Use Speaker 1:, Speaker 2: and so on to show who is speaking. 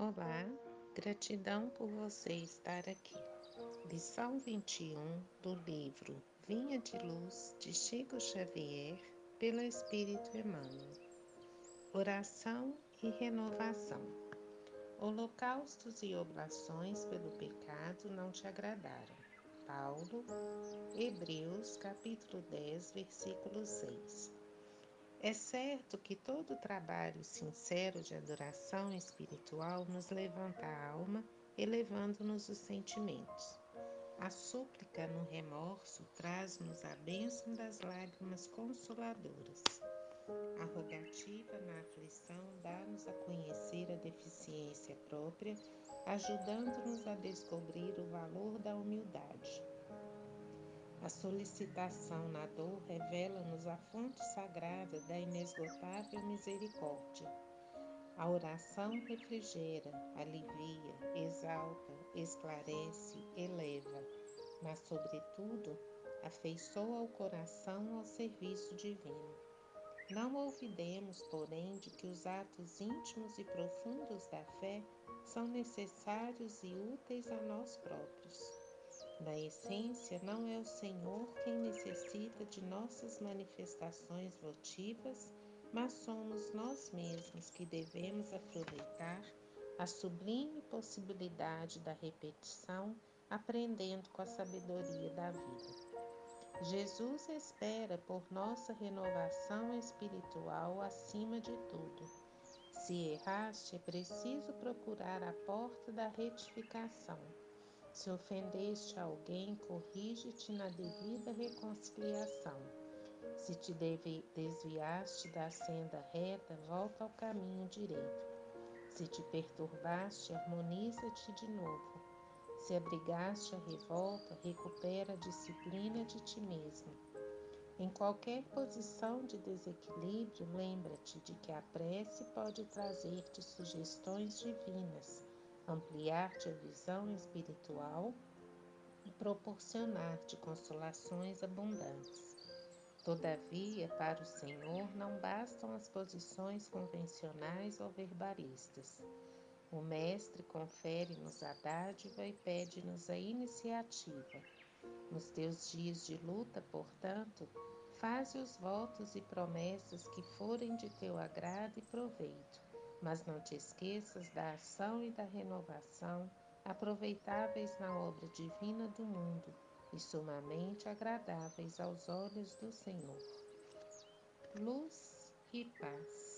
Speaker 1: Olá, gratidão por você estar aqui. Lição 21 do livro Vinha de Luz de Chico Xavier, pelo Espírito Emmanuel. Oração e renovação. Holocaustos e oblações pelo pecado não te agradaram. Paulo, Hebreus, capítulo 10, versículo 6. É certo que todo trabalho sincero de adoração espiritual nos levanta a alma, elevando-nos os sentimentos. A súplica no remorso traz-nos a bênção das lágrimas consoladoras. A rogativa na aflição dá-nos a conhecer a deficiência própria, ajudando-nos a descobrir o valor da humildade. A solicitação na dor revela-nos a fonte sagrada da inesgotável misericórdia. A oração refrigera, alivia, exalta, esclarece, eleva, mas, sobretudo, afeiçoa o coração ao serviço divino. Não olvidemos, porém, de que os atos íntimos e profundos da fé são necessários e úteis a nós próprios. Na essência, não é o Senhor quem necessita de nossas manifestações votivas, mas somos nós mesmos que devemos aproveitar a sublime possibilidade da repetição, aprendendo com a sabedoria da vida. Jesus espera por nossa renovação espiritual acima de tudo. Se erraste, é preciso procurar a porta da retificação se ofendeste alguém, corrige-te na devida reconciliação. Se te desviaste da senda reta, volta ao caminho direito. Se te perturbaste, harmoniza-te de novo. Se abrigaste a revolta, recupera a disciplina de ti mesmo. Em qualquer posição de desequilíbrio, lembra-te de que a prece pode trazer-te sugestões divinas ampliar-te a visão espiritual e proporcionar-te consolações abundantes. Todavia, para o Senhor não bastam as posições convencionais ou verbalistas. O Mestre confere-nos a dádiva e pede-nos a iniciativa. Nos teus dias de luta, portanto, faze os votos e promessas que forem de teu agrado e proveito mas não te esqueças da ação e da renovação aproveitáveis na obra divina do mundo e sumamente agradáveis aos olhos do Senhor. Luz e paz.